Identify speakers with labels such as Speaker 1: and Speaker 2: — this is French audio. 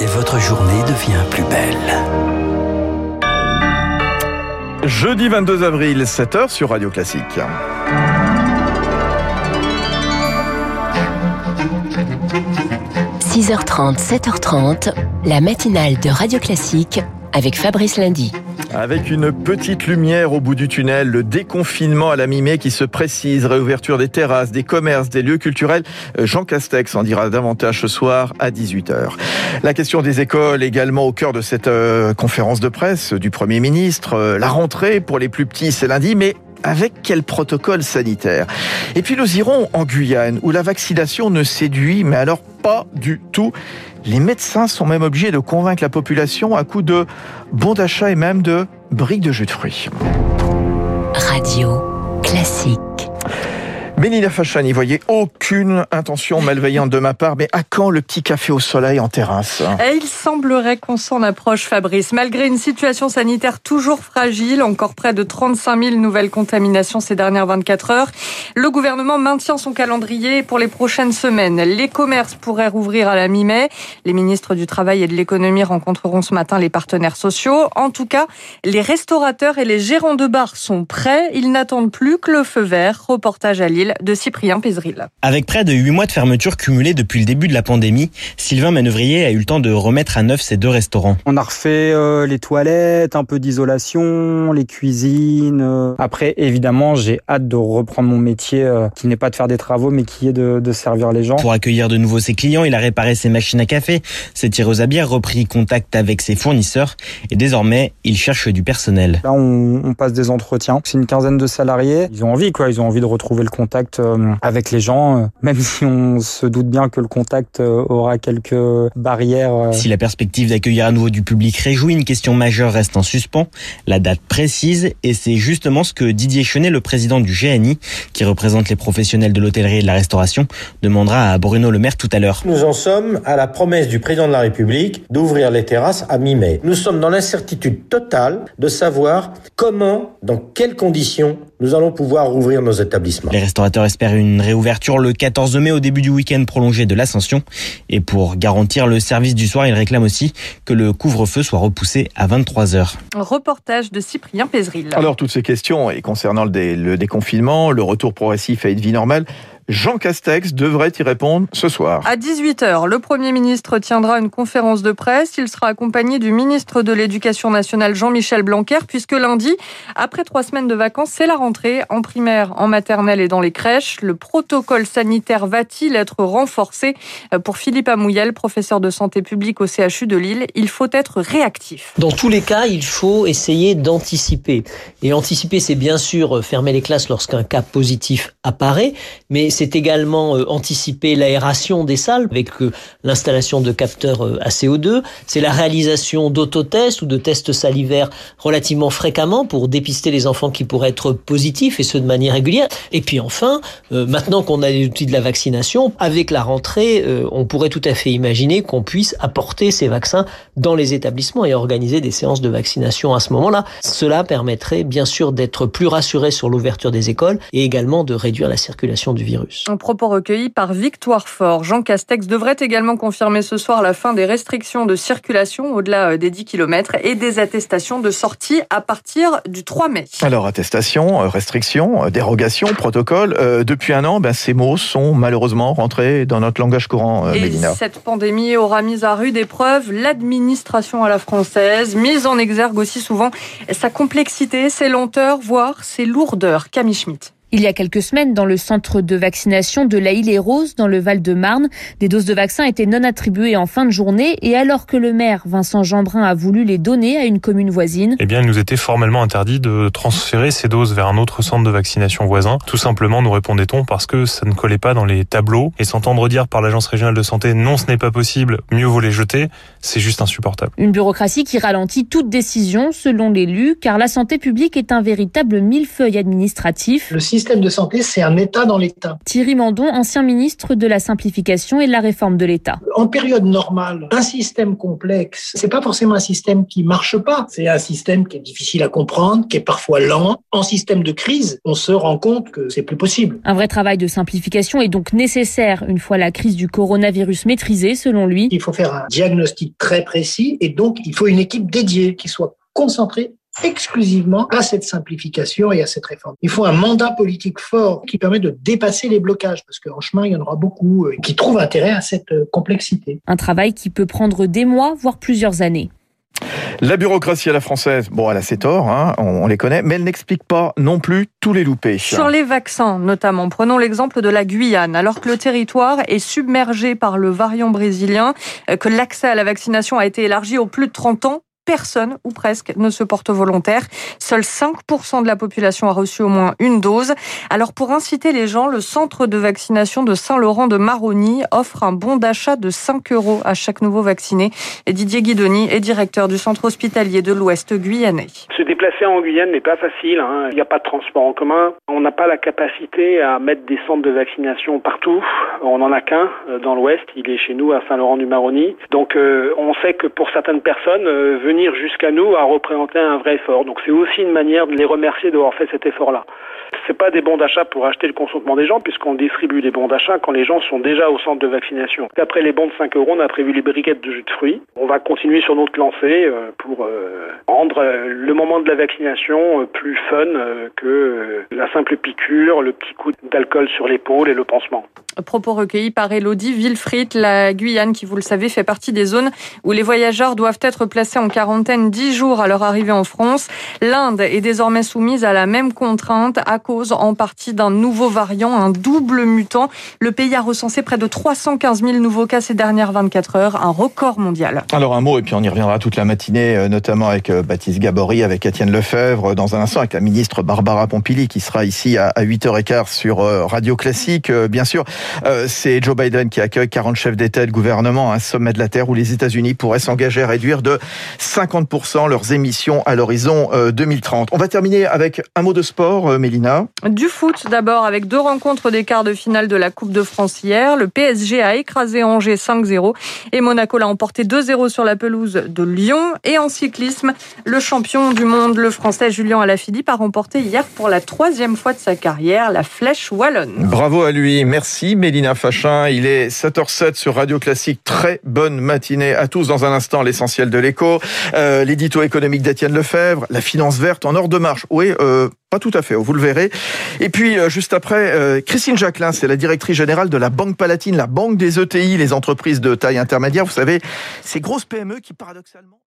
Speaker 1: et votre journée devient plus belle.
Speaker 2: Jeudi 22 avril, 7h sur Radio Classique.
Speaker 3: « 6h30, 7h30, la matinale de Radio Classique avec Fabrice Lundy.
Speaker 2: Avec une petite lumière au bout du tunnel, le déconfinement à la mi-mai qui se précise, réouverture des terrasses, des commerces, des lieux culturels. Jean Castex en dira davantage ce soir à 18h. La question des écoles également au cœur de cette euh, conférence de presse du Premier ministre. Euh, la rentrée pour les plus petits, c'est lundi, mais avec quel protocole sanitaire? Et puis nous irons en Guyane, où la vaccination ne séduit, mais alors pas du tout. Les médecins sont même obligés de convaincre la population à coup de bons d'achat et même de briques de jus de fruits.
Speaker 3: Radio classique.
Speaker 2: Mélina Fachan, n'y voyez aucune intention malveillante de ma part, mais à quand le petit café au soleil en terrasse
Speaker 4: Il semblerait qu'on s'en approche, Fabrice. Malgré une situation sanitaire toujours fragile, encore près de 35 000 nouvelles contaminations ces dernières 24 heures, le gouvernement maintient son calendrier pour les prochaines semaines. Les commerces pourraient rouvrir à la mi-mai. Les ministres du Travail et de l'Économie rencontreront ce matin les partenaires sociaux. En tout cas, les restaurateurs et les gérants de bars sont prêts. Ils n'attendent plus que le feu vert. Reportage à Lille de Cyprien Pézril.
Speaker 5: Avec près de 8 mois de fermeture cumulée depuis le début de la pandémie, Sylvain Manœuvrier a eu le temps de remettre à neuf ses deux restaurants.
Speaker 6: On a refait euh, les toilettes, un peu d'isolation, les cuisines. Euh. Après, évidemment, j'ai hâte de reprendre mon métier euh, qui n'est pas de faire des travaux, mais qui est de, de, servir les gens.
Speaker 5: Pour accueillir de nouveau ses clients, il a réparé ses machines à café, ses tireuses à bière, repris contact avec ses fournisseurs et désormais, il cherche du personnel.
Speaker 6: Là, on, on passe des entretiens. C'est une quinzaine de salariés. Ils ont envie, quoi. Ils ont envie de retrouver le contact euh, avec les gens, euh, même si on se doute bien que le contact euh, aura quelques barrières.
Speaker 5: Si la perspective d'accueillir à nouveau du public réjouit, une question majeure reste en suspens, la date précise, et c'est justement ce que Didier Chenet, le président du GNI, qui représente les professionnels de l'hôtellerie et de la restauration, demandera à Bruno Le Maire tout à l'heure.
Speaker 7: Nous en sommes à la promesse du président de la République d'ouvrir les terrasses à mi-mai. Nous sommes dans l'incertitude totale de savoir comment, dans quelles conditions nous allons pouvoir rouvrir nos établissements.
Speaker 5: Les restaurateurs espèrent une réouverture le 14 mai au début du week-end prolongé de l'Ascension. Et pour garantir le service du soir, ils réclament aussi que le couvre-feu soit repoussé à 23 heures.
Speaker 4: Reportage de Cyprien Pézril.
Speaker 2: Alors toutes ces questions et concernant le déconfinement, le retour progressif à une vie normale, Jean Castex devrait y répondre ce soir.
Speaker 4: À 18h, le Premier ministre tiendra une conférence de presse. Il sera accompagné du ministre de l'Éducation nationale Jean-Michel Blanquer, puisque lundi, après trois semaines de vacances, c'est la rentrée en primaire, en maternelle et dans les crèches. Le protocole sanitaire va-t-il être renforcé? Pour Philippe Amouyel, professeur de santé publique au CHU de Lille, il faut être réactif.
Speaker 8: Dans tous les cas, il faut essayer d'anticiper. Et anticiper, c'est bien sûr fermer les classes lorsqu'un cas positif apparaît, mais c'est également euh, anticiper l'aération des salles avec euh, l'installation de capteurs euh, à CO2. C'est la réalisation d'autotests ou de tests salivaires relativement fréquemment pour dépister les enfants qui pourraient être positifs et ce de manière régulière. Et puis enfin, maintenant qu'on a les outils de la vaccination, avec la rentrée, on pourrait tout à fait imaginer qu'on puisse apporter ces vaccins dans les établissements et organiser des séances de vaccination à ce moment-là. Cela permettrait bien sûr d'être plus rassuré sur l'ouverture des écoles et également de réduire la circulation du virus.
Speaker 4: Un propos recueilli par Victoire Fort. Jean Castex devrait également confirmer ce soir la fin des restrictions de circulation au-delà euh, des 10 km et des attestations de sortie à partir du 3 mai.
Speaker 2: Alors, attestation, euh, restrictions, euh, dérogation, protocole. depuis un an, ben, ces mots sont malheureusement rentrés dans notre langage courant,
Speaker 4: et Cette pandémie aura mis à rude épreuve l'administration à la française, mise en exergue aussi souvent sa complexité, ses lenteurs, voire ses lourdeurs. Camille Schmitt.
Speaker 9: Il y a quelques semaines, dans le centre de vaccination de la Île et Rose, dans le Val-de-Marne, des doses de vaccins étaient non attribuées en fin de journée et alors que le maire Vincent Jeanbrun a voulu les donner à une commune voisine.
Speaker 10: Eh bien, il nous était formellement interdit de transférer ces doses vers un autre centre de vaccination voisin. Tout simplement, nous répondait-on parce que ça ne collait pas dans les tableaux et s'entendre dire par l'agence régionale de santé non, ce n'est pas possible, mieux vaut les jeter, c'est juste insupportable.
Speaker 9: Une bureaucratie qui ralentit toute décision selon l'élu car la santé publique est un véritable millefeuille administratif.
Speaker 11: Le système de santé, c'est un État dans l'État.
Speaker 9: Thierry Mandon, ancien ministre de la simplification et de la réforme de l'État.
Speaker 11: En période normale, un système complexe, c'est pas forcément un système qui marche pas. C'est un système qui est difficile à comprendre, qui est parfois lent. En système de crise, on se rend compte que c'est plus possible.
Speaker 9: Un vrai travail de simplification est donc nécessaire une fois la crise du coronavirus maîtrisée, selon lui.
Speaker 11: Il faut faire un diagnostic très précis et donc il faut une équipe dédiée qui soit concentrée exclusivement à cette simplification et à cette réforme. Il faut un mandat politique fort qui permet de dépasser les blocages, parce qu'en chemin, il y en aura beaucoup euh, qui trouvent intérêt à cette euh, complexité.
Speaker 9: Un travail qui peut prendre des mois, voire plusieurs années.
Speaker 2: La bureaucratie à la française, bon, elle a ses torts, hein, on, les connaît, mais elle n'explique pas non plus tous les loupés.
Speaker 4: Sur les vaccins, notamment, prenons l'exemple de la Guyane. Alors que le territoire est submergé par le variant brésilien, euh, que l'accès à la vaccination a été élargi aux plus de 30 ans, personne, ou presque, ne se porte volontaire. Seuls 5% de la population a reçu au moins une dose. Alors pour inciter les gens, le centre de vaccination de Saint-Laurent de Maroni offre un bon d'achat de 5 euros à chaque nouveau vacciné. Et Didier Guidoni est directeur du centre hospitalier de l'Ouest guyanais.
Speaker 12: Se déplacer en Guyane n'est pas facile. Hein. Il n'y a pas de transport en commun. On n'a pas la capacité à mettre des centres de vaccination partout. On n'en a qu'un euh, dans l'Ouest. Il est chez nous à Saint-Laurent du Maroni. Donc euh, on sait que pour certaines personnes, euh, venir jusqu'à nous a représenté un vrai effort. Donc c'est aussi une manière de les remercier d'avoir fait cet effort-là. C'est pas des bons d'achat pour acheter le consentement des gens, puisqu'on distribue les bons d'achat quand les gens sont déjà au centre de vaccination. Après les bons de 5 euros, on a prévu les briquettes de jus de fruits. On va continuer sur notre lancée euh, pour euh, rendre euh, le moment de la vaccination plus fun que la simple piqûre, le petit coup d'alcool sur l'épaule et le pansement.
Speaker 4: Propos recueillis par Elodie Villefrit, la Guyane, qui vous le savez, fait partie des zones où les voyageurs doivent être placés en quarantaine 10 jours à leur arrivée en France. L'Inde est désormais soumise à la même contrainte à cause en partie d'un nouveau variant, un double mutant. Le pays a recensé près de 315 000 nouveaux cas ces dernières 24 heures, un record mondial.
Speaker 2: Alors un mot, et puis on y reviendra toute la matinée, euh, notamment avec euh, Baptiste Gabory, avec Étienne Lefebvre, dans un instant avec la ministre Barbara Pompili, qui sera ici à 8h15 sur euh, Radio Classique, bien sûr. C'est Joe Biden qui accueille 40 chefs d'État de gouvernement à un sommet de la Terre où les États-Unis pourraient s'engager à réduire de 50% leurs émissions à l'horizon 2030. Euh, On va terminer avec un mot de sport, Mélina.
Speaker 4: Du foot d'abord, avec deux rencontres des quarts de finale de la Coupe de France hier. Le PSG a écrasé Angers 5-0 et Monaco l'a emporté 2-0 sur la pelouse de Lyon. Et en cyclisme, le champion du monde, le français Julien Alaphilippe, a remporté hier pour la troisième fois de sa carrière la Flèche Wallonne.
Speaker 2: Bravo à lui, merci Mélina Fachin. Il est 7h07 sur Radio Classique. Très bonne matinée à tous. Dans un instant, l'essentiel de l'écho, euh, l'édito économique d'Étienne Lefebvre, la finance verte en ordre de marche. Oui, euh, pas tout à fait, vous le verrez. Et puis, euh, juste après, euh, Christine Jacquelin, c'est la directrice générale de la Banque Palatine, la banque des ETI, les entreprises de taille intermédiaire. Vous savez, ces grosses PME qui, paradoxalement...